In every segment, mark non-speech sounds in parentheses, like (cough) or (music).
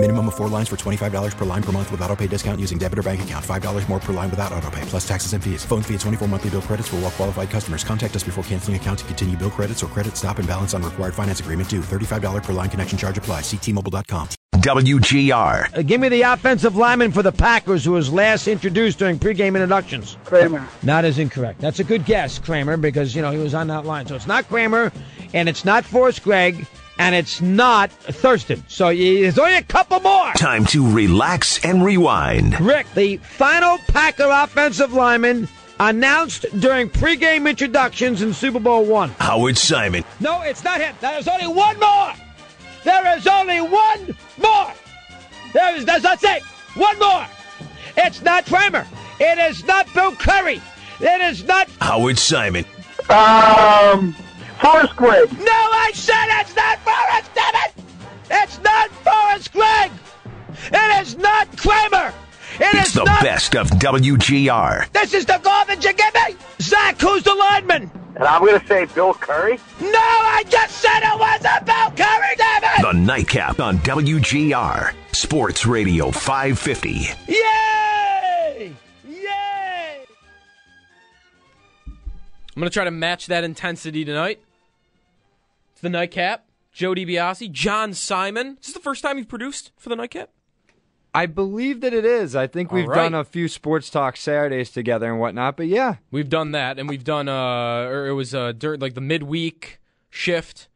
Minimum of four lines for $25 per line per month with auto pay discount using debit or bank account. $5 more per line without auto pay, plus taxes and fees. Phone fee at 24 monthly bill credits for all well qualified customers. Contact us before canceling account to continue bill credits or credit stop and balance on required finance agreement due. $35 per line connection charge apply. Ctmobile.com. WGR. Uh, give me the offensive lineman for the Packers who was last introduced during pregame introductions. Kramer. Not as incorrect. That's a good guess, Kramer, because, you know, he was on that line. So it's not Kramer, and it's not Forrest Gregg, and it's not Thurston. So there's only a couple more. Time to relax and rewind. Rick, the final Packer offensive lineman announced during pregame introductions in Super Bowl one. Howard Simon. No, it's not him. There's only one more. There is only one more. There is, that's, that's it. One more. It's not Kramer. It is not Bill Curry. It is not. Howard Simon. Um, Forrest Gregg. No, I said it's not Forrest, damn it! It's not Forrest Gregg. It is not Kramer. It It's is the not. best of WGR. This is the garbage you give me. Zach, who's the lineman? And I'm going to say Bill Curry. No, I just said it was about Curry, damn it! The Nightcap on WGR. Sports Radio 550. Yay! Yay! I'm going to try to match that intensity tonight. It's the Nightcap. Joe DiBiase, John Simon. Is this the first time you've produced for the Nightcap? I believe that it is. I think we've All done a few sports talk Saturdays together and whatnot. But yeah, We've done that, and we've done, uh, or it was uh, dirt, like the midweek shift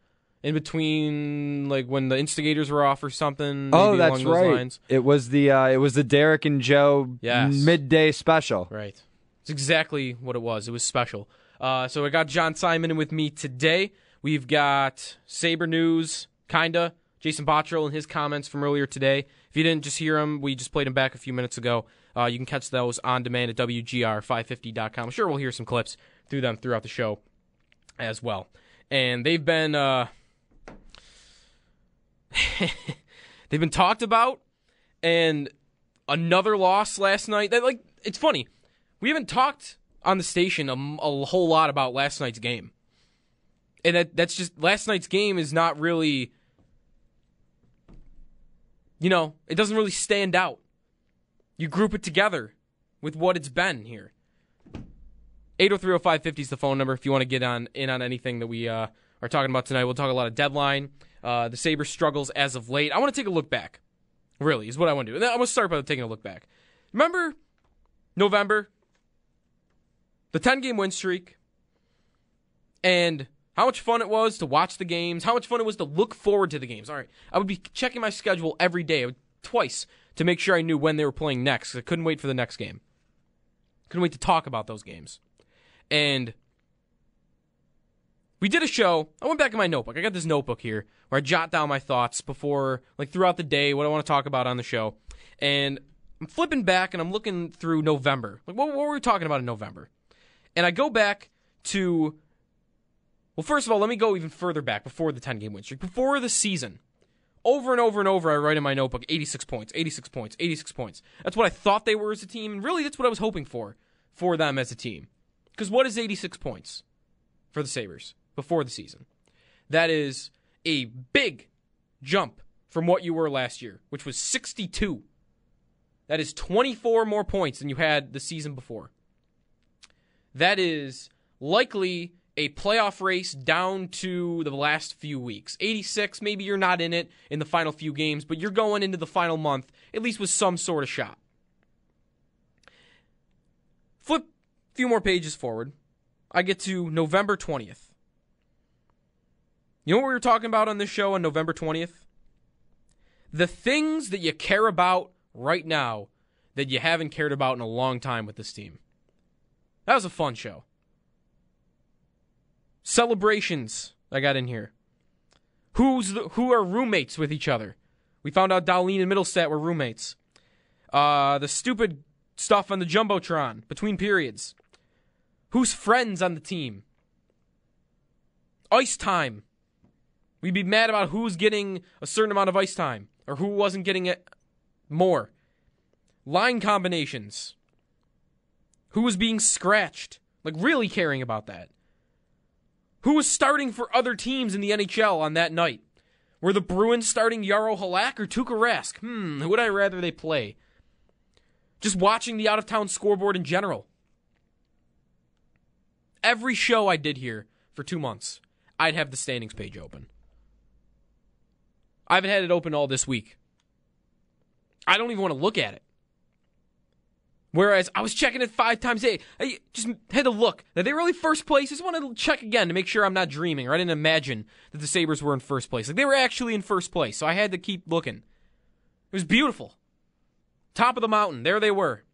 in between, like when the instigators were off or something. oh, that's along those right. Lines. It was the uh, it was the Derek and Joe Yes. midday special. Right. It's exactly what it was. It was special. Uh, so I got John Simon in with me today. We've got Saber News, kinda. Jason Botterill and his comments from earlier today. If you didn't just hear them, we just played them back a few minutes ago. Uh, you can catch those on demand at WGR550.com. I'm sure we'll hear some clips through them throughout the show as well. And they've been uh, (laughs) they've been talked about. And another loss last night. That like it's funny. We haven't talked on the station a, a whole lot about last night's game. And that that's just last night's game is not really you know, it doesn't really stand out. You group it together with what it's been here. 8030550 is the phone number if you want to get on in on anything that we uh, are talking about tonight. We'll talk a lot of deadline, uh, the Sabres struggles as of late. I want to take a look back. Really, is what I want to do. And I'm going to start by taking a look back. Remember November? The 10 game win streak? And how much fun it was to watch the games, how much fun it was to look forward to the games. All right, I would be checking my schedule every day, twice, to make sure I knew when they were playing next. I couldn't wait for the next game. Couldn't wait to talk about those games. And we did a show. I went back in my notebook. I got this notebook here where I jot down my thoughts before, like throughout the day, what I want to talk about on the show. And I'm flipping back and I'm looking through November. Like, what, what were we talking about in November? And I go back to well, first of all, let me go even further back before the 10 game win streak. Before the season, over and over and over, I write in my notebook 86 points, 86 points, 86 points. That's what I thought they were as a team, and really that's what I was hoping for, for them as a team. Because what is 86 points for the Sabres before the season? That is a big jump from what you were last year, which was 62. That is 24 more points than you had the season before. That is likely a playoff race down to the last few weeks. 86, maybe you're not in it in the final few games, but you're going into the final month at least with some sort of shot. Flip a few more pages forward. I get to November 20th. You know what we were talking about on this show on November 20th? The things that you care about right now that you haven't cared about in a long time with this team. That was a fun show. Celebrations I got in here. Who's the, who are roommates with each other? We found out Dahlin and Mittelstadt were roommates. Uh, the stupid stuff on the jumbotron between periods. Who's friends on the team? Ice time. We'd be mad about who's getting a certain amount of ice time. or who wasn't getting it more. Line combinations. Who was being scratched? Like, really caring about that. Who was starting for other teams in the NHL on that night? Were the Bruins starting Yarrow Halak or Tuukka Rask? Hmm, who would I rather they play? Just watching the out of town scoreboard in general. Every show I did here for two months, I'd have the standings page open. I haven't had it open all this week. I don't even want to look at it. Whereas I was checking it five times a day. I just had to look. Are they really first place? I just wanted to check again to make sure I'm not dreaming or I didn't imagine that the Sabres were in first place. Like they were actually in first place, so I had to keep looking. It was beautiful. Top of the mountain. There they were.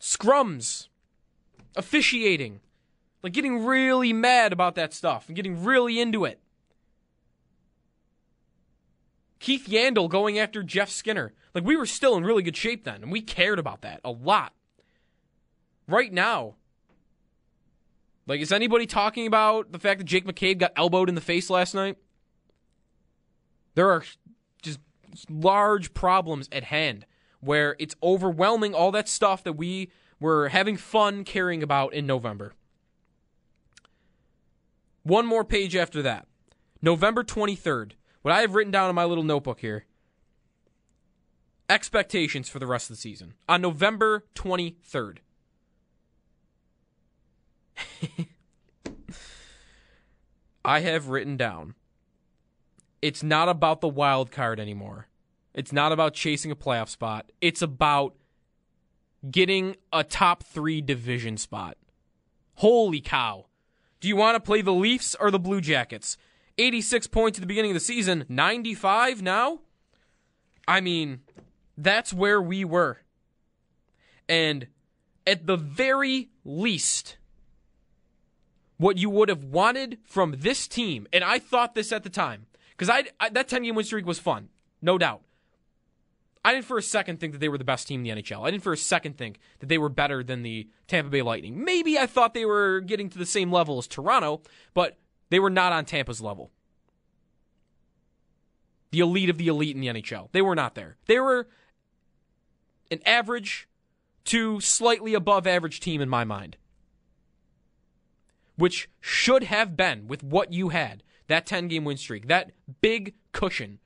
Scrums. Officiating. Like getting really mad about that stuff and getting really into it. Keith Yandle going after Jeff Skinner. Like we were still in really good shape then, and we cared about that a lot. Right now, like is anybody talking about the fact that Jake McCabe got elbowed in the face last night? There are just large problems at hand where it's overwhelming all that stuff that we were having fun caring about in November. One more page after that. November 23rd. What I have written down in my little notebook here expectations for the rest of the season. On November 23rd. (laughs) I have written down it's not about the wild card anymore. It's not about chasing a playoff spot. It's about getting a top three division spot. Holy cow. Do you want to play the Leafs or the Blue Jackets? 86 points at the beginning of the season, 95 now? I mean, that's where we were. And at the very least, what you would have wanted from this team, and I thought this at the time, because I, I, that 10 game win streak was fun, no doubt. I didn't for a second think that they were the best team in the NHL. I didn't for a second think that they were better than the Tampa Bay Lightning. Maybe I thought they were getting to the same level as Toronto, but they were not on Tampa's level. The elite of the elite in the NHL. They were not there. They were an average to slightly above average team in my mind. Which should have been, with what you had, that 10 game win streak, that big cushion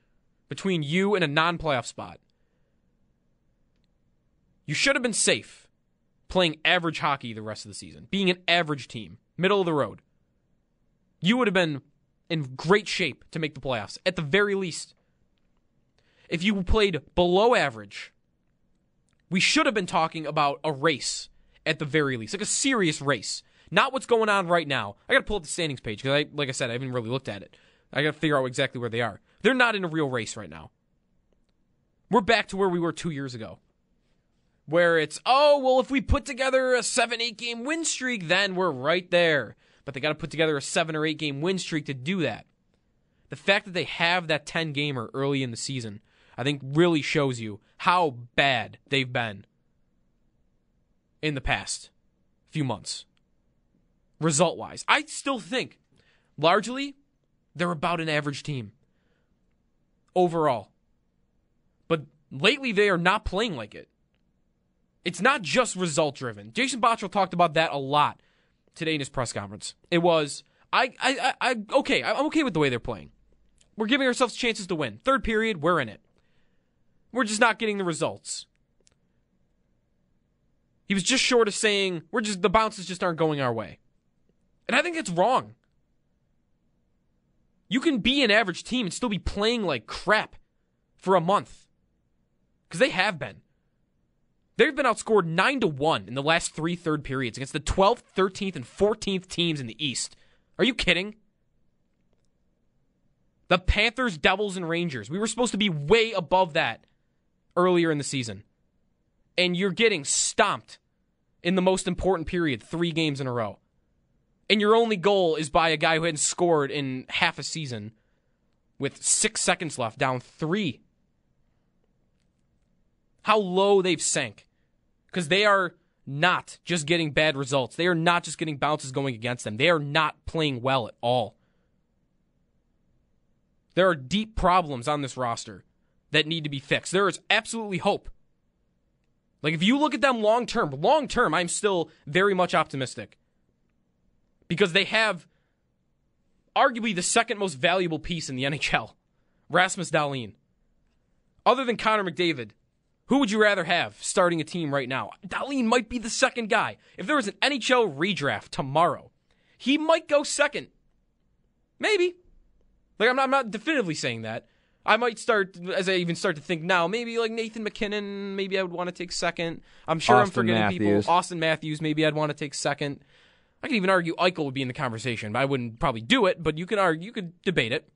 between you and a non playoff spot. You should have been safe playing average hockey the rest of the season, being an average team, middle of the road. You would have been in great shape to make the playoffs, at the very least. If you played below average, we should have been talking about a race at the very least, like a serious race. Not what's going on right now. I got to pull up the standings page because, I, like I said, I haven't really looked at it. I got to figure out exactly where they are. They're not in a real race right now. We're back to where we were two years ago, where it's oh well, if we put together a seven, eight game win streak, then we're right there. But they got to put together a seven or eight game win streak to do that. The fact that they have that ten gamer early in the season, I think, really shows you how bad they've been in the past few months result wise. I still think largely they're about an average team overall. But lately they are not playing like it. It's not just result driven. Jason Botterill talked about that a lot today in his press conference. It was I I I, I okay, I'm okay with the way they're playing. We're giving ourselves chances to win. Third period, we're in it. We're just not getting the results. He was just short of saying we're just the bounces just aren't going our way. And I think it's wrong. You can be an average team and still be playing like crap for a month. Because they have been. They've been outscored 9 to 1 in the last three third periods against the 12th, 13th, and 14th teams in the East. Are you kidding? The Panthers, Devils, and Rangers. We were supposed to be way above that earlier in the season. And you're getting stomped in the most important period, three games in a row and your only goal is by a guy who hadn't scored in half a season with six seconds left, down three. How low they've sank. Because they are not just getting bad results. They are not just getting bounces going against them. They are not playing well at all. There are deep problems on this roster that need to be fixed. There is absolutely hope. Like if you look at them long term, long term, I'm still very much optimistic. Because they have arguably the second most valuable piece in the (laughs) NHL, Rasmus Dahlin. Other than Connor McDavid, who would you rather have starting a team right now? Dahlin might be the second guy. If there was an NHL redraft tomorrow, he might go second. Maybe. Like I'm not, I'm not definitively saying that. I might start as I even start to think now. Maybe like Nathan MacKinnon. Maybe I would want to take second. I'm sure Auston I'm forgetting Matthews. people. Auston Matthews. Maybe I'd want to take second. I could even argue Eichel would be in the conversation. I wouldn't probably do it, but you could argue. You could debate it.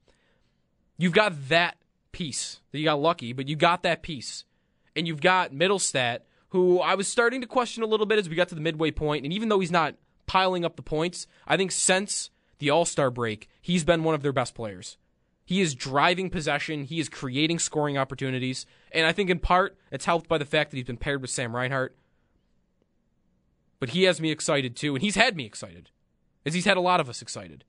You've got that piece that you got lucky, but you got that piece, and you've got Mittelstadt, who I was starting to question a little bit as we got to the midway point, and even though he's not piling up the points, I think since the All Star break, he's been one of their best players. He is driving possession. He is creating scoring opportunities. And I think in part, it's helped by the fact that he's been paired with Sam Reinhart. But he has me excited too, and he's had me excited, as he's had a lot of us excited.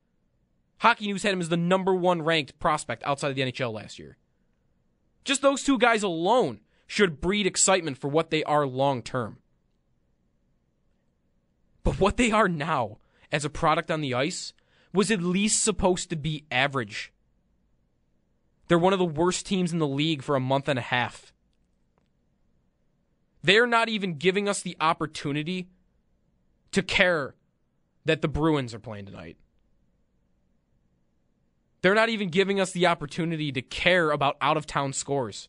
Hockey News had him as the number one ranked prospect outside of the NHL last year. Just those two guys alone should breed excitement for what they are long term. But what they are now, as a product on the ice, was at least supposed to be average. They're one of the worst teams in the league for a month and a half. They're not even giving us the opportunity to care that the Bruins are playing tonight. They're not even giving us the opportunity to care about out of town scores.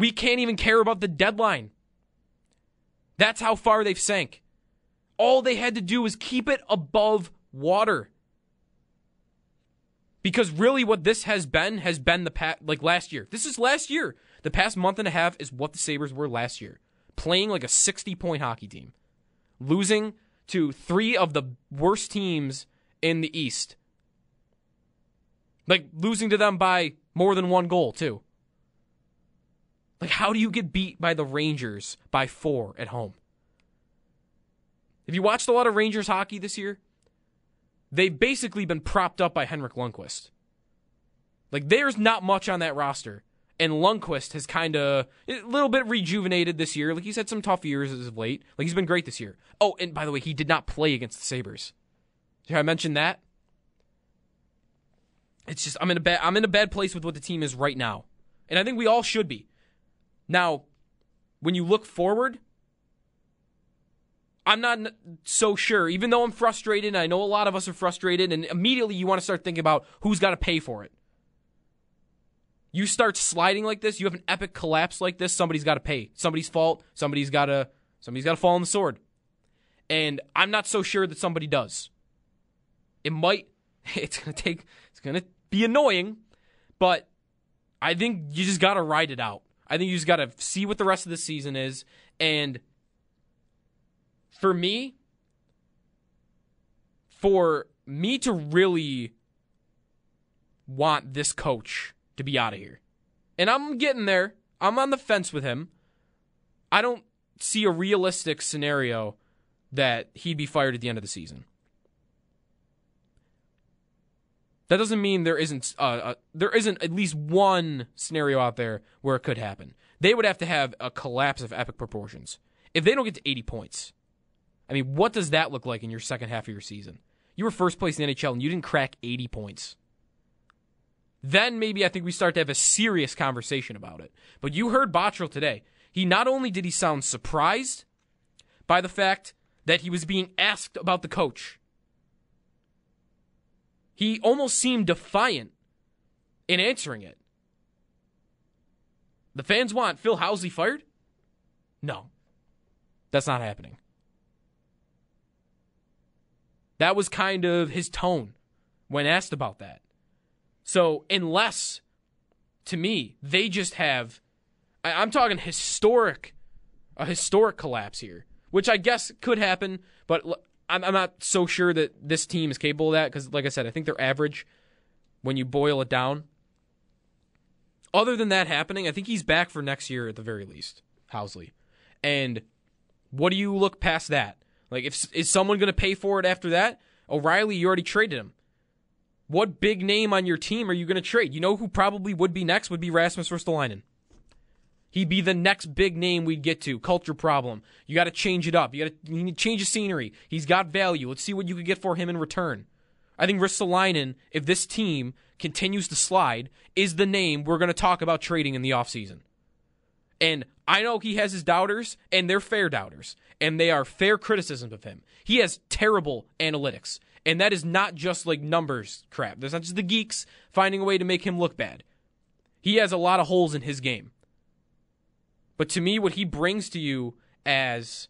We can't even care about the deadline. That's how far they've sank. All they had to do was keep it above water. Because really what this has been has been the past like last year. This is last year. The past month and a half is what the Sabres were last year. Playing like a 60 point hockey team. Losing to three of the worst teams in the East. Like losing to them by more than one goal, too. Like, how do you get beat by the Rangers by four at home? Have you watched a lot of Rangers hockey this year? They've basically been propped up by Henrik Lundqvist. Like, there's not much on that roster. And Lundqvist has kind of a little bit rejuvenated this year. Like, he's had some tough years as of late. Like, he's been great this year. Oh, and by the way, he did not play against the Sabres. Did I mention that? It's just I'm in a bad I'm in a bad place with what the team is right now. And I think we all should be. Now, when you look forward, I'm not so sure. Even though I'm frustrated, and I know a lot of us are frustrated, and immediately you want to start thinking about who's got to pay for it. You start sliding like this, you have an epic collapse like this, somebody's got to pay. Somebody's fault. Somebody's got to somebody's got to fall on the sword. And I'm not so sure that somebody does. It might (laughs) it's going to take it's going to be annoying, but I think you just got to ride it out. I think you just got to see what the rest of the season is and for me, for me to really want this coach to be out of here, and I'm getting there, I'm on the fence with him. I don't see a realistic scenario that he'd be fired at the end of the season. That doesn't mean there isn't uh, uh, there isn't at least one scenario out there where it could happen. They would have to have a collapse of epic proportions. If they don't get to 80 points, I mean, what does that look like in your second half of your season? You were first place in the NHL and you didn't crack 80 points. Then maybe I think we start to have a serious conversation about it. But you heard Botterill today. He not only did he sound surprised by the fact that he was being asked about the coach, he almost seemed defiant in answering it. The fans want Phil Housley fired? No. That's not happening. That was kind of his tone when asked about that. So, unless, to me, they just have, I'm talking historic, a historic collapse here, which I guess could happen, but I'm, I'm not so sure that this team is capable of that because, like I said, I think they're average when you boil it down. Other than that happening, I think he's back for next year at the very least, Housley. And what do you look past that? Like, if is someone going to pay for it after that? O'Reilly, you already traded him. What big name on your team are you going to trade? You know who probably would be next would be Rasmus Ristolainen. He'd be the next big name we'd get to. Culture problem. You got to change it up. You got to you need to change the scenery. He's got value. Let's see what you could get for him in return. I think Ristolainen, if this team continues to slide, is the name we're going to talk about trading in the offseason. And I know he has his doubters, and they're fair doubters, and they are fair criticisms of him. He has terrible analytics, and that is not just like numbers crap. There's not just the geeks finding a way to make him look bad. He has a lot of holes in his game. But to me, what he brings to you as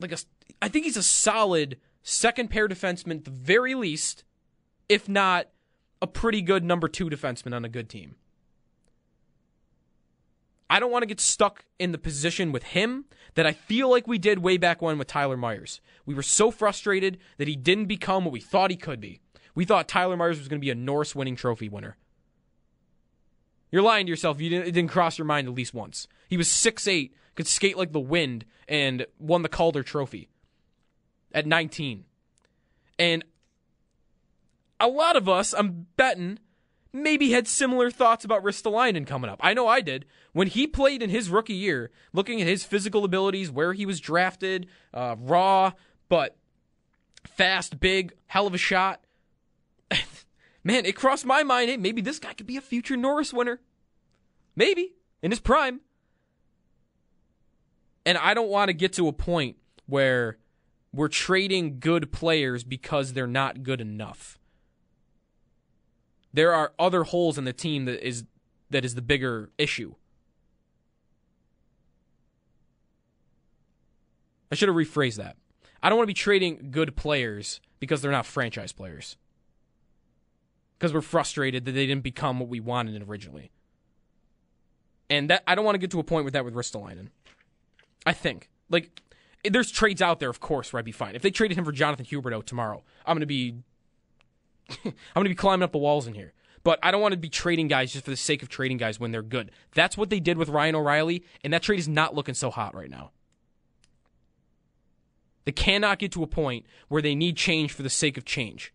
like a, I think he's a solid second pair defenseman at the very least, if not a pretty good number two defenseman on a good team. I don't want to get stuck in the position with him that I feel like we did way back when with Tyler Myers. We were so frustrated that he didn't become what we thought he could be. We thought Tyler Myers was going to be a Norris winning trophy winner. You're lying to yourself. You didn't, it didn't cross your mind at least once. He was six eight, could skate like the wind, and won the Calder Trophy at 19. And a lot of us, I'm betting, maybe had similar thoughts about Ristolainen coming up. I know I did. When he played in his rookie year, looking at his physical abilities, where he was drafted, uh, raw, but fast, big, hell of a shot. Man, it crossed my mind, hey, maybe this guy could be a future Norris winner. Maybe, in his prime. And I don't want to get to a point where we're trading good players because they're not good enough. There are other holes in the team that is that is the bigger issue. I should have rephrased that. I don't want to be trading good players because they're not franchise players. Because we're frustrated that they didn't become what we wanted originally. And that I don't want to get to a point with that with Ristolainen. I think. Like eh, there's trades out there, of course, where I'd be fine. If they traded him for Jonathan Huberdeau tomorrow, I'm gonna be (laughs) I'm gonna be climbing up the walls in here. But I don't want to be trading guys just for the sake of trading guys when they're good. That's what they did with Ryan O'Reilly, and that trade is not looking so hot right now. They cannot get to a point where they need change for the sake of change.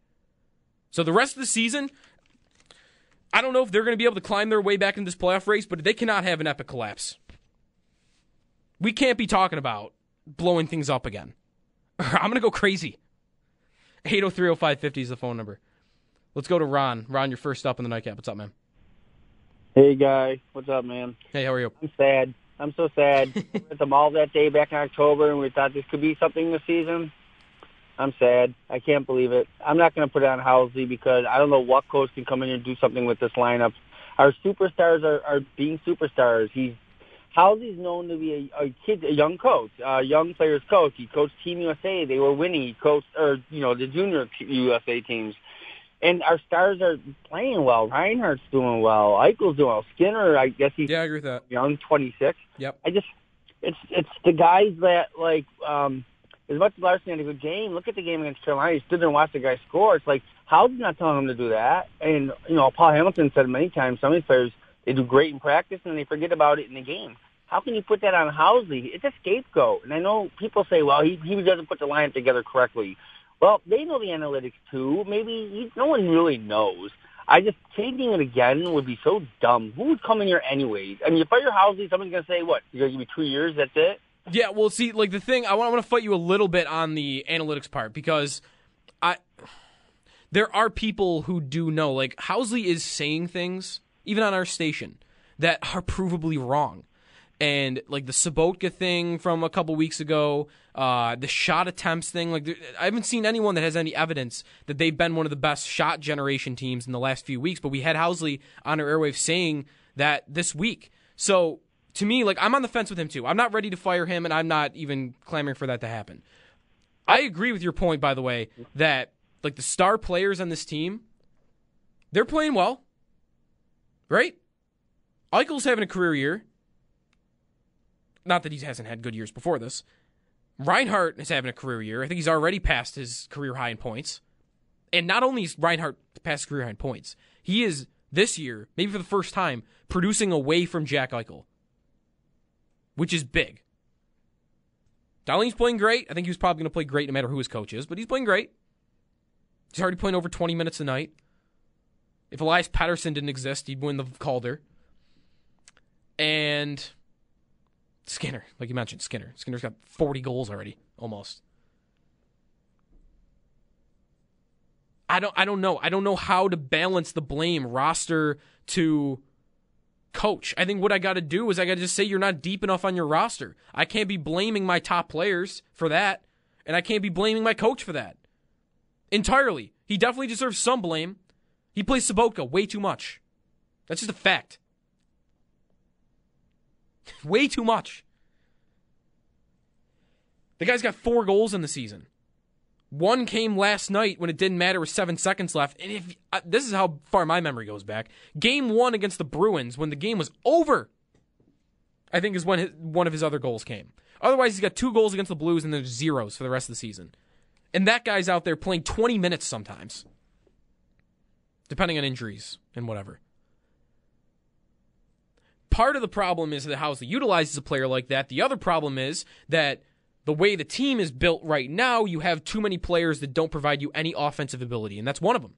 So the rest of the season, I don't know if they're going to be able to climb their way back in this playoff race, but they cannot have an epic collapse. We can't be talking about blowing things up again. (laughs) I'm going to go crazy. 8030550 is the phone number. Let's go to Ron. Ron, you're first up in the nightcap. What's up, man? Hey, guy. What's up, man? Hey, how are you? I'm sad. I'm so sad. (laughs) we were at the mall that day back in October, and we thought this could be something this season. I'm sad. I can't believe it. I'm not going to put it on Housley because I don't know what coach can come in and do something with this lineup. Our superstars are, are being superstars. He's Housley's known to be a, a kid, a young coach, a young players coach. He coached Team USA. They were winning. He coached, or you know, the junior USA teams. And our stars are playing well. Reinhart's doing well. Eichel's doing well. Skinner, I guess he's yeah, I agree with that. Young, 26. Yep. I just, it's it's the guys that like, um, as much as Larsson had a good game. Look at the game against Carolina. He stood there and watched the guy score. It's like, he not telling him to do that? And you know, Paul Hamelin said many times, some of these players they do great in practice and they forget about it in the game. How can you put that on Housley? It's a scapegoat. And I know people say, well, he he doesn't put the lineup together correctly. Well, they know the analytics too. Maybe he, no one really knows. I just changing it again would be so dumb. Who would come in here anyways? I mean, you fire Housley, someone's gonna say, "What? You're gonna give me two years? That's it." Yeah, well, see, like the thing, I want, I want to fight you a little bit on the analytics part because I there are people who do know. Like Housley is saying things, even on our station, that are provably wrong. And like the Sobotka thing from a couple weeks ago, uh, the shot attempts thing. Like I haven't seen anyone that has any evidence that they've been one of the best shot generation teams in the last few weeks. But we had Housley on our airwaves saying that this week. So to me, like I'm on the fence with him too. I'm not ready to fire him, and I'm not even clamoring for that to happen. I agree with your point, by the way, that like the star players on this team, they're playing well, right? Eichel's having a career year. Not that he hasn't had good years before this. Reinhart is having a career year. I think he's already passed his career high in points. And not only is Reinhart past career high in points, he is this year, maybe for the first time, producing away from Jack Eichel, which is big. Dahlin's playing great. I think he was probably going to play great no matter who his coach is, but he's playing great. He's already playing over 20 minutes a night. If Elias Pettersson didn't exist, he'd win the Calder. And Skinner, like you mentioned, Skinner. Skinner's got 40 goals already, almost. I don't I don't know. I don't know how to balance the blame roster to coach. I think what I got to do is I got to just say you're not deep enough on your roster. I can't be blaming my top players for that, and I can't be blaming my coach for that. Entirely. He definitely deserves some blame. He plays Sobotka way too much. That's just a fact. (laughs) way too much. The guy's got four goals in the season. One came last night when it didn't matter with seven seconds left. And if uh, this is how far my memory goes back, game one against the Bruins when the game was over, I think is when his, one of his other goals came. Otherwise, he's got two goals against the Blues and there's zeros for the rest of the season. And that guy's out there playing 20 minutes sometimes, depending on injuries and whatever. Part of the problem is that Housley utilizes a player like that. The other problem is that the way the team is built right now, you have too many players that don't provide you any offensive ability, and that's one of them.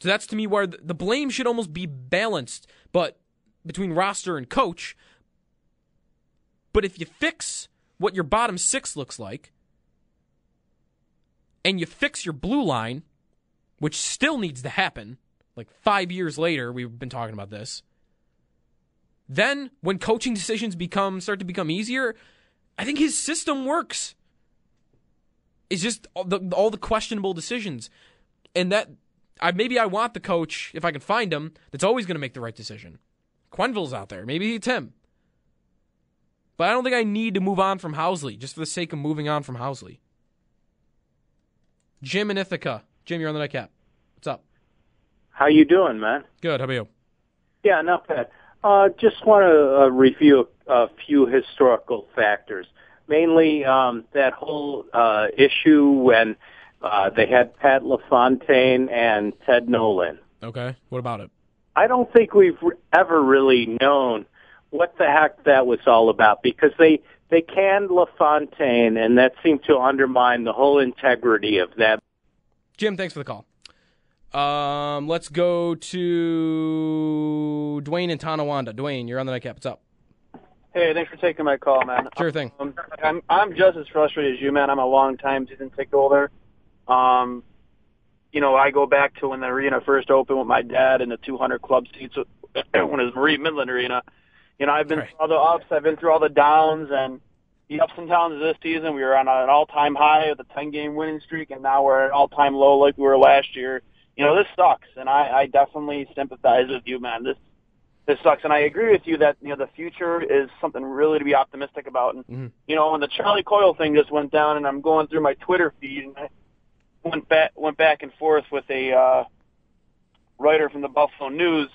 So that's to me where the blame should almost be balanced, but between roster and coach. But if you fix what your bottom six looks like, and you fix your blue line, which still needs to happen, like five years later, we've been talking about this. Then, when coaching decisions become start to become easier, I think his system works. It's just all the, all the questionable decisions, and that I maybe I want the coach if I can find him that's always going to make the right decision. Quenneville's out there, maybe it's him, but I don't think I need to move on from Housley just for the sake of moving on from Housley. Jim and Ithaca, Jim, you're on the nightcap. What's up? How you doing, man? Good. How about you? Yeah, not bad. Uh, just want to uh, review a few historical factors, mainly um, that whole uh, issue when uh, they had Pat LaFontaine and Ted Nolan. Okay. What about it? I don't think we've ever really known what the heck that was all about because they they canned LaFontaine, and that seemed to undermine the whole integrity of that. Jim, thanks for the call. Um, let's go to Dwayne and Tonawanda. Dwayne, you're on the nightcap. What's up? Hey, thanks for taking my call, man. Sure thing. Um, I'm I'm just as frustrated as you, man. I'm a long time season ticket holder. Um, you know, I go back to when the arena first opened with my dad in the 200 club seats (clears throat) when it was Marine Midland Arena. You know, I've been Right. through all the ups, I've been through all the downs, and the ups and downs of this season. We were on an all-time high with a 10-game winning streak, and now we're at an all-time low like we were last year. You know, this sucks, and I, I definitely sympathize with you, man. This this sucks, and I agree with you that you know the future is something really to be optimistic about. And Mhm. you know, when the Charlie Coyle thing just went down, and I'm going through my Twitter feed, and I went back went back and forth with a uh, writer from the Buffalo News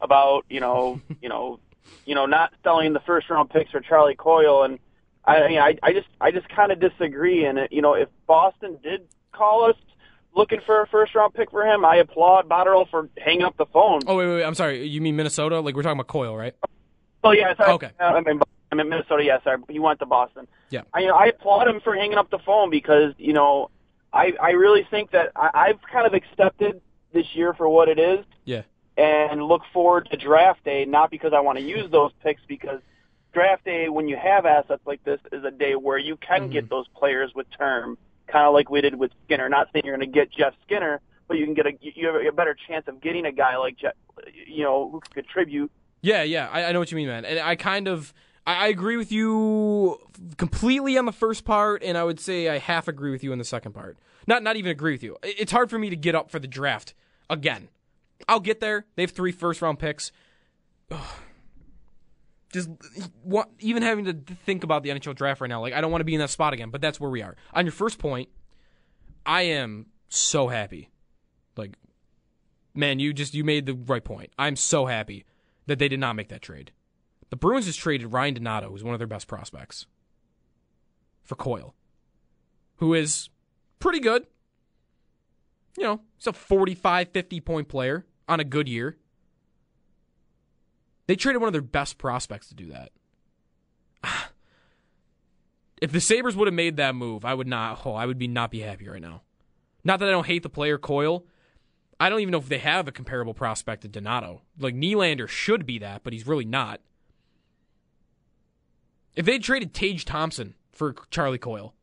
about you know (laughs) you know you know not selling the first round picks for Charlie Coyle, and I I, I just I just kind of disagree. And it, you know, if Boston did call us looking for a first round pick for him, I applaud Botterill for hanging up the phone. Oh wait, wait, wait. I'm sorry. You mean Minnesota? Like we're talking about Coyle, right? Oh yeah, sorry. Okay. Uh, I mean, I'm in Minnesota. Yeah, sorry. He went to Boston. Yeah. I, I applaud him for hanging up the phone because you know, I I really think that I, I've kind of accepted this year for what it is Yeah. and look forward to draft day. Not because I want to use those picks, because draft day when you have assets like this is a day where you can get those players with term, kind of like we did with Skinner. Not saying you're going to get Jeff Skinner, but you can get a you have a better chance of getting a guy like Jeff, you know, who can contribute Yeah, yeah, I, I know what you mean, man. And I kind of, I, I agree with you completely on the first part, and I would say I half agree with you on the second part. Not, not even agree with you. It's hard for me to get up for the draft again. I'll get there. They have three first round picks. Ugh. Just what, even having to think about the NHL draft right now, like I don't want to be in that spot again. But that's where we are. On your first point, I am so happy. Like, man, you just you made the right point. I'm so happy that they did not make that trade. The Bruins just traded Ryan Donato, who's one of their best prospects, for Coyle, who is pretty good. You know, he's a 45, 50 point player on a good year. They traded one of their best prospects to do that. (sighs) If the Sabres would have made that move, I would not oh, I would be not be happy right now. Not that I don't hate the player Coyle. I don't even know if they have a comparable prospect to Donato. Like Nylander should be that, but he's really not. If they traded Tage Thompson for Charlie Coyle,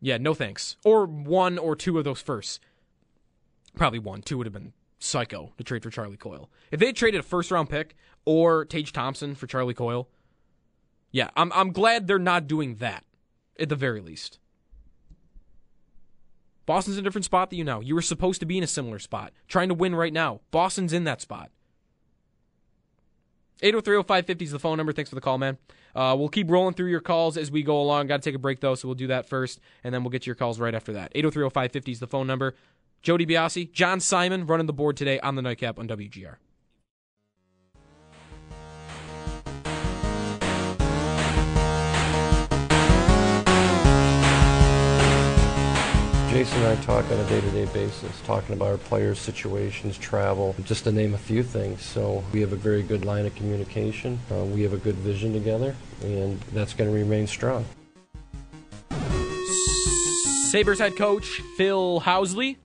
yeah, no thanks. Or one or two of those firsts. Probably one. Two would have been psycho to trade for Charlie Coyle. If they had traded a first round pick or Tage Thompson for Charlie Coyle, yeah, I'm I'm glad they're not doing that at the very least. Boston's in a different spot than you now. You were supposed to be in a similar spot, trying to win right now. Boston's in that spot. 8030550 is the phone number. Thanks for the call, man. Uh, we'll keep rolling through your calls as we go along. Got to take a break, though, so we'll do that first, and then we'll get to your calls right after that. 8030550 is the phone number. Joe DiBiase, John Simon running the board today on the Nightcap on WGR. Jason and I talk on a day-to-day basis, talking about our players' situations, travel, just to name a few things. So we have a very good line of communication. Uh, we have a good vision together, and that's going to remain strong. Sabres head coach Phil Housley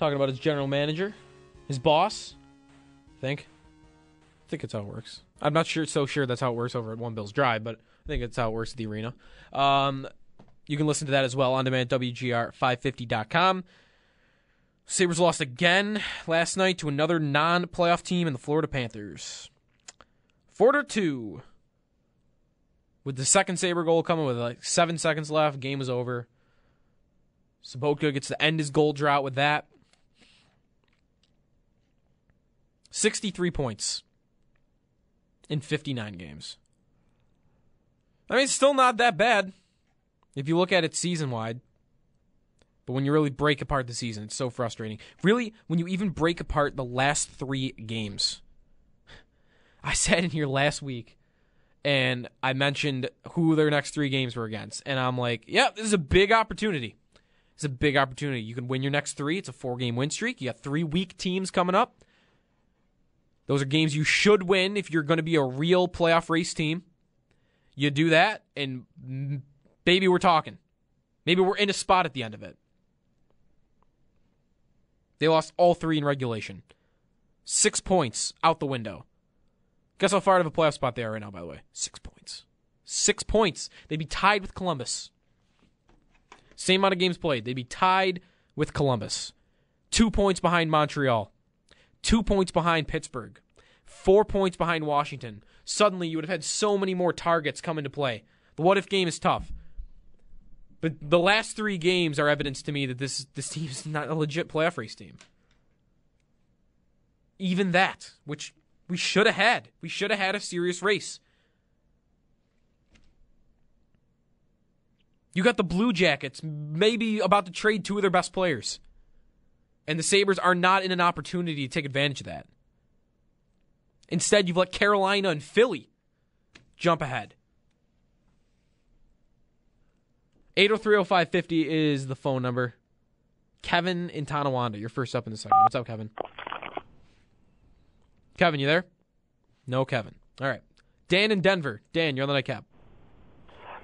talking about his general manager, his boss. I think. I think it's how it works. I'm not sure so sure that's how it works over at One Bills Drive, but I think it's how it works at the arena. Um, you can listen to that as well on demand at WGR550.com. Sabres lost again last night to another non playoff team in the Florida Panthers. 4 to 2. With the second Sabre goal coming with like seven seconds left, game was over. Sobotka gets to end his goal drought with that. 63 points in 59 games. I mean, it's still not that bad if you look at it season wide. But when you really break apart the season, it's so frustrating. Really, when you even break apart the last three games. I sat in here last week, and I mentioned who their next three games were against. And I'm like, yeah, this is a big opportunity. It's a big opportunity. You can win your next three. It's a four game win streak. You got three weak teams coming up. Those are games you should win if you're going to be a real playoff race team. You do that, and maybe we're talking. Maybe we're in a spot at the end of it. They lost all three in regulation. Six points out the window. Guess how far out of a playoff spot they are right now, by the way? Six points. Six points. They'd be tied with Columbus. Same amount of games played. They'd be tied with Columbus. Two points behind Montreal. Two points behind Pittsburgh. Four points behind Washington. Suddenly, you would have had so many more targets come into play. The what if game is tough. But the last three games are evidence to me that this this team is not a legit playoff race team. Even that, which we should have had. We should have had a serious race. You got the Blue Jackets, maybe about to trade two of their best players. And the Sabres are not in an opportunity to take advantage of that. Instead, you've let Carolina and Philly jump ahead. 8030550 is the phone number. Kevin in Tonawanda, you're first up in the second. What's up, Kevin? Kevin, you there? No, Kevin. All right. Dan in Denver. Dan, you're on the nightcap.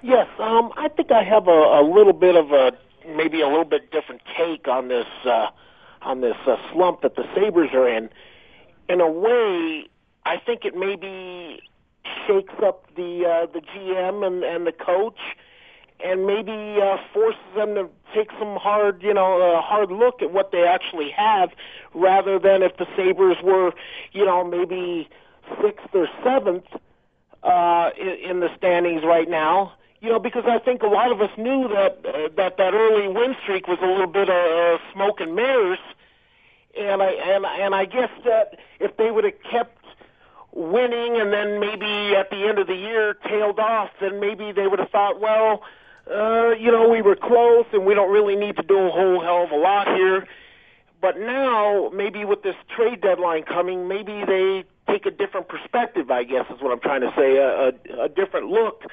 Yes, um, I think I have a, a little bit of a maybe a little bit different take on this uh, on this uh, slump that the Sabres are in. In a way, I think it maybe shakes up the uh, the GM and, and the coach, and maybe uh, forces them to take some hard, you know, a hard look at what they actually have, rather than if the Sabres were, you know, maybe sixth or seventh uh, in, in the standings right now you know, because I think a lot of us knew that uh, that that early win streak was a little bit of uh, smoke and mirrors, and I and and I guess that if they would have kept winning and then maybe at the end of the year tailed off, then maybe they would have thought, well, uh, you know, we were close and we don't really need to do a whole hell of a lot here. But now, maybe with this trade deadline coming, maybe they take a different perspective. I guess is what I'm trying to say, a, a, a different look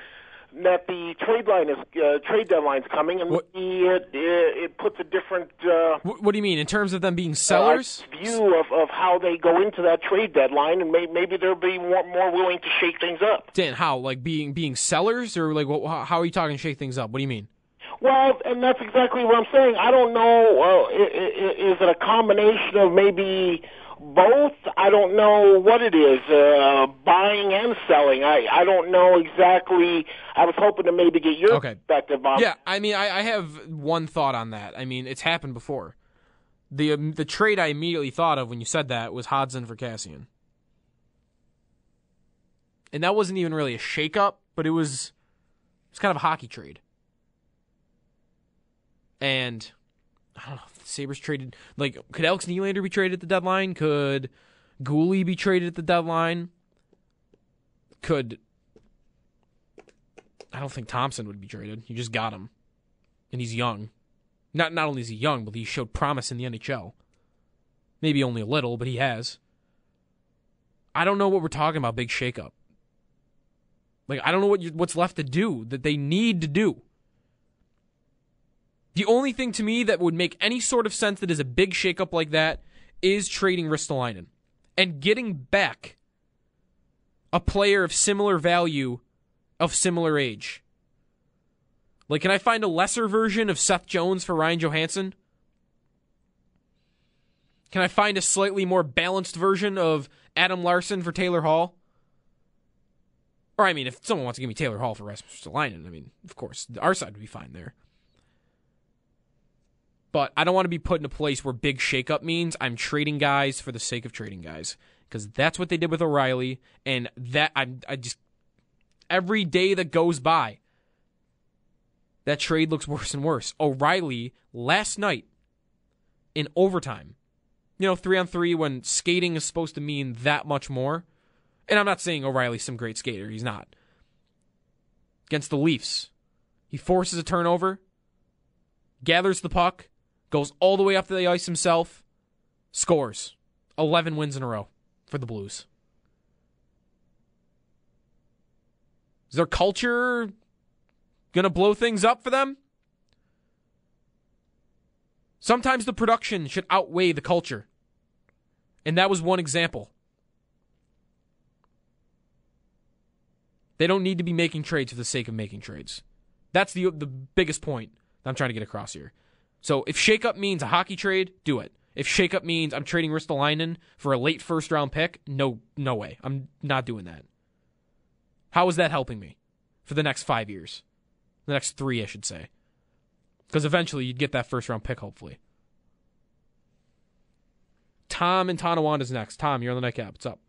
that the trade line is uh, trade deadline's coming, and what, it, it, it puts a different. Uh, what, do you mean in terms of them being sellers? Uh, view of, of how they go into that trade deadline, and may, maybe they'll be more, more willing to shake things up. Dan, how like being being sellers, or like what, how are you talking shake things up? What do you mean? Well, and that's exactly what I'm saying. I don't know. Uh, i- i- is it a combination of maybe both? I don't know what it is. Uh, buying and selling. I I don't know exactly. I was hoping to maybe get your Okay. perspective on. Yeah, I mean, I, I have one thought on that. I mean, it's happened before. The um, the trade I immediately thought of when you said that was Hodgson for Kassian, and that wasn't even really a shakeup, but it was it was kind of a hockey trade. And I don't know, Sabres traded like could Alex Nylander be traded at the deadline? Could Gooley be traded at the deadline? Could I don't think Thompson would be traded. You just got him, and he's young. Not not only is he young, but he showed promise in the NHL. Maybe only a little, but he has. I don't know what we're talking about. Big shakeup. Like I don't know what what's left to do that they need to do. The only thing to me that would make any sort of sense that is a big shakeup like that is trading Ristolainen and getting back a player of similar value, of similar age. Like, can I find a lesser version of Seth Jones for Ryan Johansen? Can I find a slightly more balanced version of Adam Larsson for Taylor Hall? Or, I mean, if someone wants to give me Taylor Hall for Rasmus I mean, of course, our side would be fine there. But I don't want to be put in a place where big shakeup means I'm trading guys for the sake of trading guys. Because that's what they did with O'Reilly, and that I, I just every day that goes by, that trade looks worse and worse. O'Reilly last night in overtime, you know, three on three when skating is supposed to mean that much more. And I'm not saying O'Reilly's some great skater, he's not. Against the Leafs, he forces a turnover, gathers the puck, goes all the way up to the ice himself, scores. 11 wins in a row for the Blues. Is their culture going to blow things up for them? Sometimes the production should outweigh the culture. And that was one example. They don't need to be making trades for the sake of making trades. That's the the biggest point I'm trying to get across here. So if shakeup means a hockey trade, do it. If shakeup means I'm trading Ristolainen for a late first round pick, no, no way. I'm not doing that. How is that helping me for the next five years? The next three, I should say. Because eventually you'd get that first round pick, hopefully. Tom and Tonawanda's next. Tom, you're on the nightcap. What's up?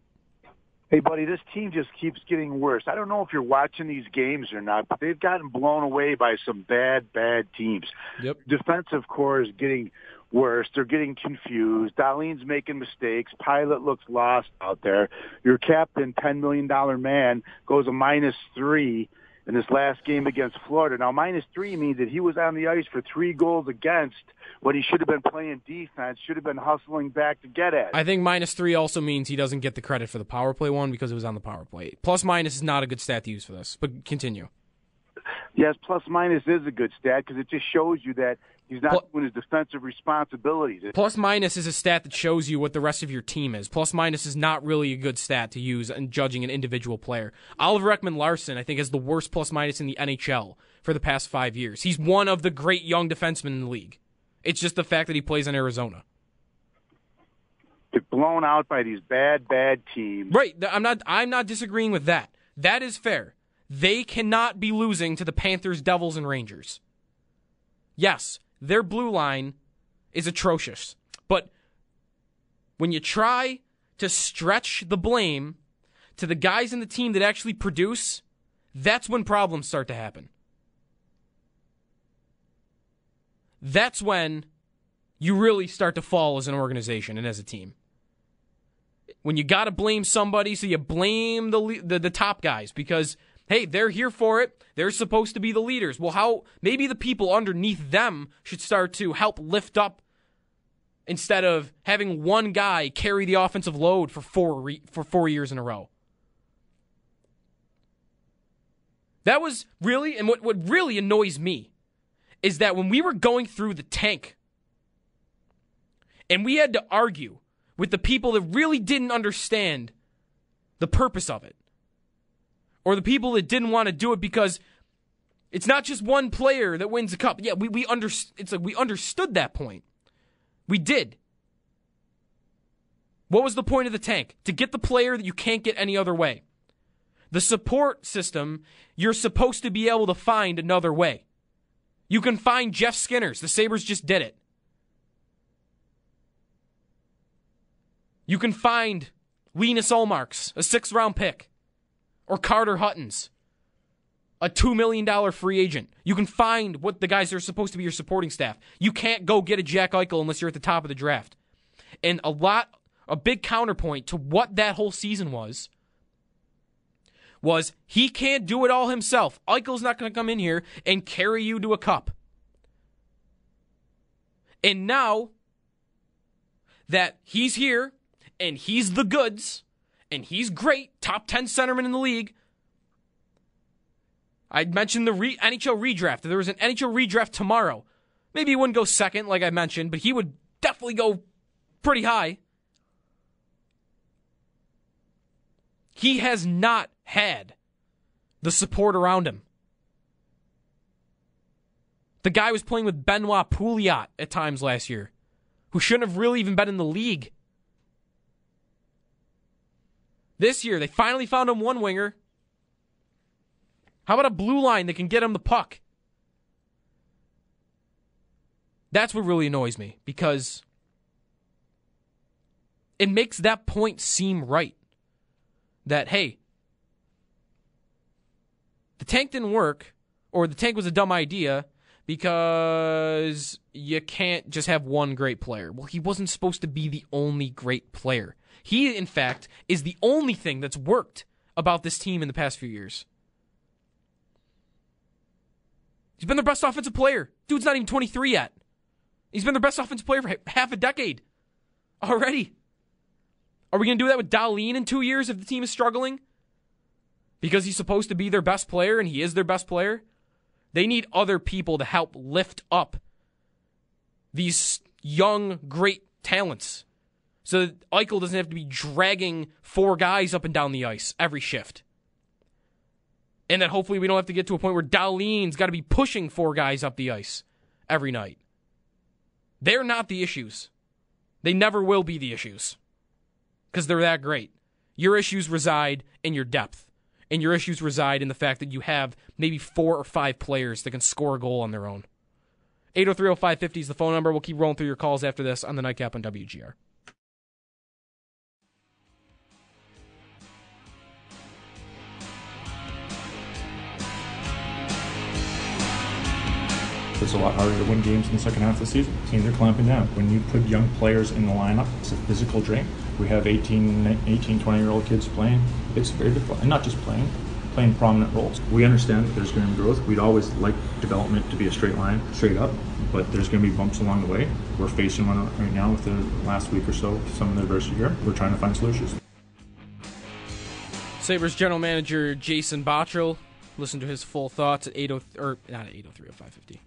Hey, buddy, this team just keeps getting worse. I don't know if you're watching these games or not, but they've gotten blown away by some bad, bad teams. Yep. Defensive core is getting worse. They're getting confused. Dahlin's making mistakes. Pilut looks lost out there. Your captain, $10 million man, goes a minus three in this last game against Florida. Now, minus three means that he was on the ice for three goals against when he should have been playing defense, should have been hustling back to get at. it. I think minus three also means he doesn't get the credit for the power play one because it was on the power play. Plus minus is not a good stat to use for this, but continue. Yes, plus minus is a good stat because it just shows you that he's not doing his defensive responsibilities. Plus minus is a stat that shows you what the rest of your team is. Plus minus is not really a good stat to use in judging an individual player. Oliver Ekman Larsson, I think, has the worst plus minus in the NHL for the past five years. He's one of the great young defensemen in the league. It's just the fact that he plays in Arizona. They're blown out by these bad, bad teams. Right. I'm not. I'm not disagreeing with that. That is fair. They cannot be losing to the Panthers, Devils, and Rangers. Yes, their blue line is atrocious, but when you try to stretch the blame to the guys in the team that actually produce, that's when problems start to happen. That's when you really start to fall as an organization and as a team when you got to blame somebody, so you blame the, the the top guys because hey, they're here for it. They're supposed to be the leaders. Well, how maybe the people underneath them should start to help lift up instead of having one guy carry the offensive load for four re- for 4 years in a row. That was really and what what really annoys me is that when we were going through the tank and we had to argue with the people that really didn't understand the purpose of it. Or the people that didn't want to do it because It's not just one player that wins a cup. Yeah, we we under, it's like we understood that point. We did. What was the point of the tank? To get the player that you can't get any other way. The support system, you're supposed to be able to find another way. You can find Jeff Skinners. The Sabres just did it. You can find Linus Ullmarks, a sixth round pick, or Carter Huttons, a $2 million free agent. You can find what the guys that are supposed to be your supporting staff. You can't go get a Jack Eichel unless you're at the top of the draft. And a lot, a big counterpoint to what that whole season was, was he can't do it all himself. Eichel's not going to come in here and carry you to a cup. And now that he's here and he's the goods and he's great, top 10 centerman in the league. I mentioned the re- NHL redraft. If there was an NHL redraft tomorrow, maybe he wouldn't go second, like I mentioned, but he would definitely go pretty high. He has not had the support around him. The guy was playing with Benoit Pouliot at times last year, who shouldn't have really even been in the league. This year, they finally found him one winger. How about a blue line that can get him the puck? That's what really annoys me because it makes that point seem right. That, hey, the tank didn't work, or the tank was a dumb idea because you can't just have one great player. Well, he wasn't supposed to be the only great player. He, in fact, is the only thing that's worked about this team in the past few years. He's been their best offensive player. Dude's not even 23 yet. He's been their best offensive player for half a decade already. Are we going to do that with Dahlin in two years if the team is struggling? Because he's supposed to be their best player and he is their best player? They need other people to help lift up these young, great talents so that Eichel doesn't have to be dragging four guys up and down the ice every shift. And that hopefully we don't have to get to a point where Dahlin's got to be pushing four guys up the ice every night. They're not the issues. They never will be the issues because they're that great. Your issues reside in your depth, and your issues reside in the fact that you have maybe four or five players that can score a goal on their own. 8030550 is the phone number. We'll keep rolling through your calls after this on the Nightcap on WGR. It's a lot harder to win games in the second half of the season. Teams are clamping down. When you put young players in the lineup, it's a physical drain. We have 18, 18 20 year old kids playing. It's very difficult. And not just playing, playing prominent roles. We understand that there's going to be growth. We'd always like development to be a straight line, straight up, but there's going to be bumps along the way. We're facing one right now with the last week or so, some of the adversity here. We're trying to find solutions. Sabres general manager Jason Botterill. Listen to his full thoughts at 80 or not at 803 550.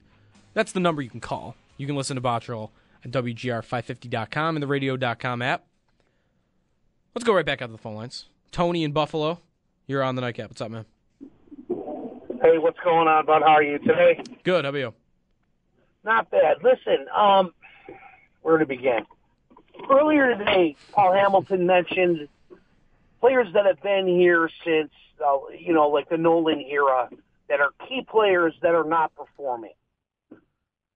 That's the number you can call. You can listen to Botterill at WGR550.com and the radio.com app. Let's go right back out to the phone lines. Tony in Buffalo, you're on the nightcap. What's up, man? Hey, what's going on, bud? How are you today? Good. How about you? Not bad. Listen, um, where to begin? Earlier today, Paul Hamelin mentioned players that have been here since, uh, you know, like the Nolan era, that are key players that are not performing.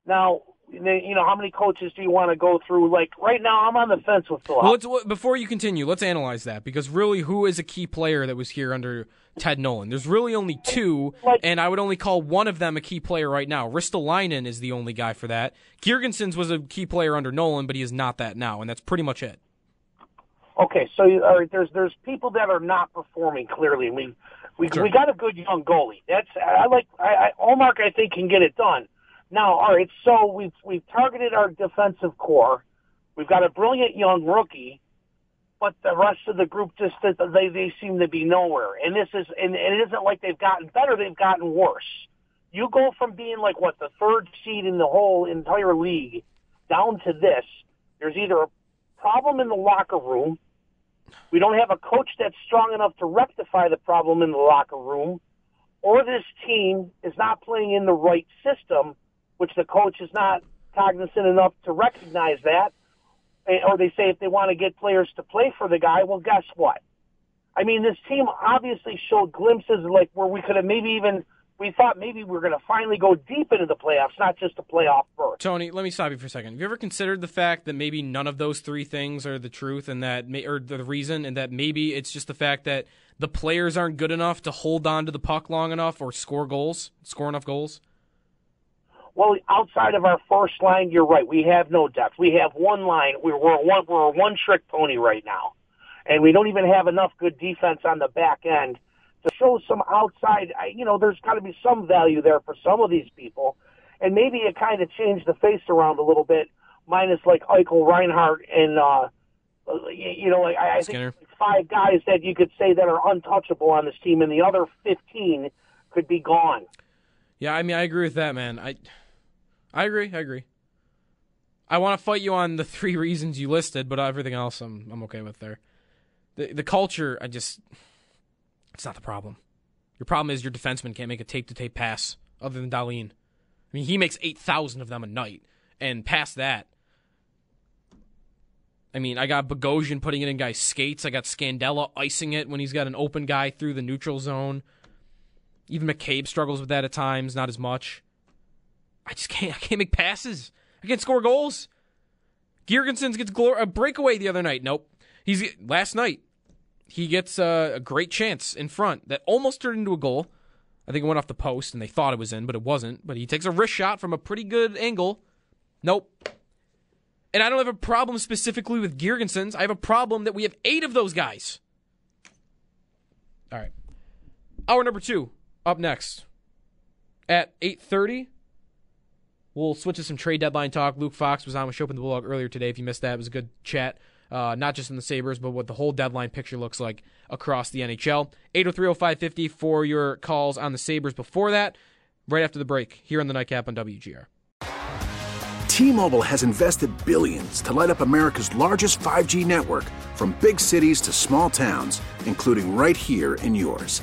Now, you know, how many coaches do you want to go through? Like right now, I'm on the fence with Phil. Well, let's, before you continue, let's analyze that because really, who is a key player that was here under Ted Nolan? There's really only two, and I would only call one of them a key player right now. Ristolainen is the only guy for that. Girgensons was a key player under Nolan, but he is not that now, and that's pretty much it. Okay, so there's there's people that are not performing clearly. We we sure. we got a good young goalie. That's I like I, I Ullmark. I think can get it done. Now, all right, so we've we've targeted our defensive core. We've got a brilliant young rookie, but the rest of the group just they they seem to be nowhere. And this is and, and it isn't like they've gotten better; they've gotten worse. You go from being like what the third seed in the whole entire league down to this. There's either a problem in the locker room. We don't have a coach that's strong enough to rectify the problem in the locker room or this team is not playing in the right system, which the coach is not cognizant enough to recognize that, eh, or they say if they want to get players to play for the guy, well, guess what? I mean, this team obviously showed glimpses like where we could have maybe even we thought maybe we were going to finally go deep into the playoffs, not just a playoff berth. Tony, let me stop you for a second. Have you ever considered the fact that maybe none of those three things are the truth, and that or the reason, and that maybe it's just the fact that the players aren't good enough to hold on to the puck long enough or score goals, score enough goals? Well, outside of our first line, you're right. We have no depth. We have one line. We're, we're one we're a one trick pony right now, and we don't even have enough good defense on the back end to show some outside. You know, there's got to be some value there for some of these people, and maybe it kind of changed the face around a little bit. Minus like Eichel, Reinhart and uh, you know, like I, I think five guys that you could say that are untouchable on this team, and the other fifteen could be gone. Yeah, I mean, I agree with that, man. I, I agree. I agree. I want to fight you on the three reasons you listed, but everything else, I'm I'm okay with there. The the culture, I just, it's not the problem. Your problem is your defenseman can't make a tape to tape pass other than Dahlin. I mean, he makes eight thousand of them a night, and past that, I mean, I got Bogosian putting it in guys' skates. I got Scandella icing it when he's got an open guy through the neutral zone. Even McCabe struggles with that at times, not as much. I just can't. I can't make passes. I can't score goals. Girgensons gets a breakaway the other night. Nope. He's last night. He gets a, a great chance in front that almost turned into a goal. I think it went off the post and they thought it was in, but it wasn't. But he takes a wrist shot from a pretty good angle. Nope. And I don't have a problem specifically with Girgensons. I have a problem that we have eight of those guys. All right. Hour number two up next at 8.30 we'll switch to some trade deadline talk. Luke fox was on with Schopp the Bulldog earlier today. If you missed that it was a good chat. Uh, not just in the sabres but what the whole deadline picture looks like across the nhl 8030550 for your calls on the sabres. Before that right after the break here on the nightcap on wgr T-Mobile has invested billions to light up America's largest 5G network from big cities to small towns, including right here in yours.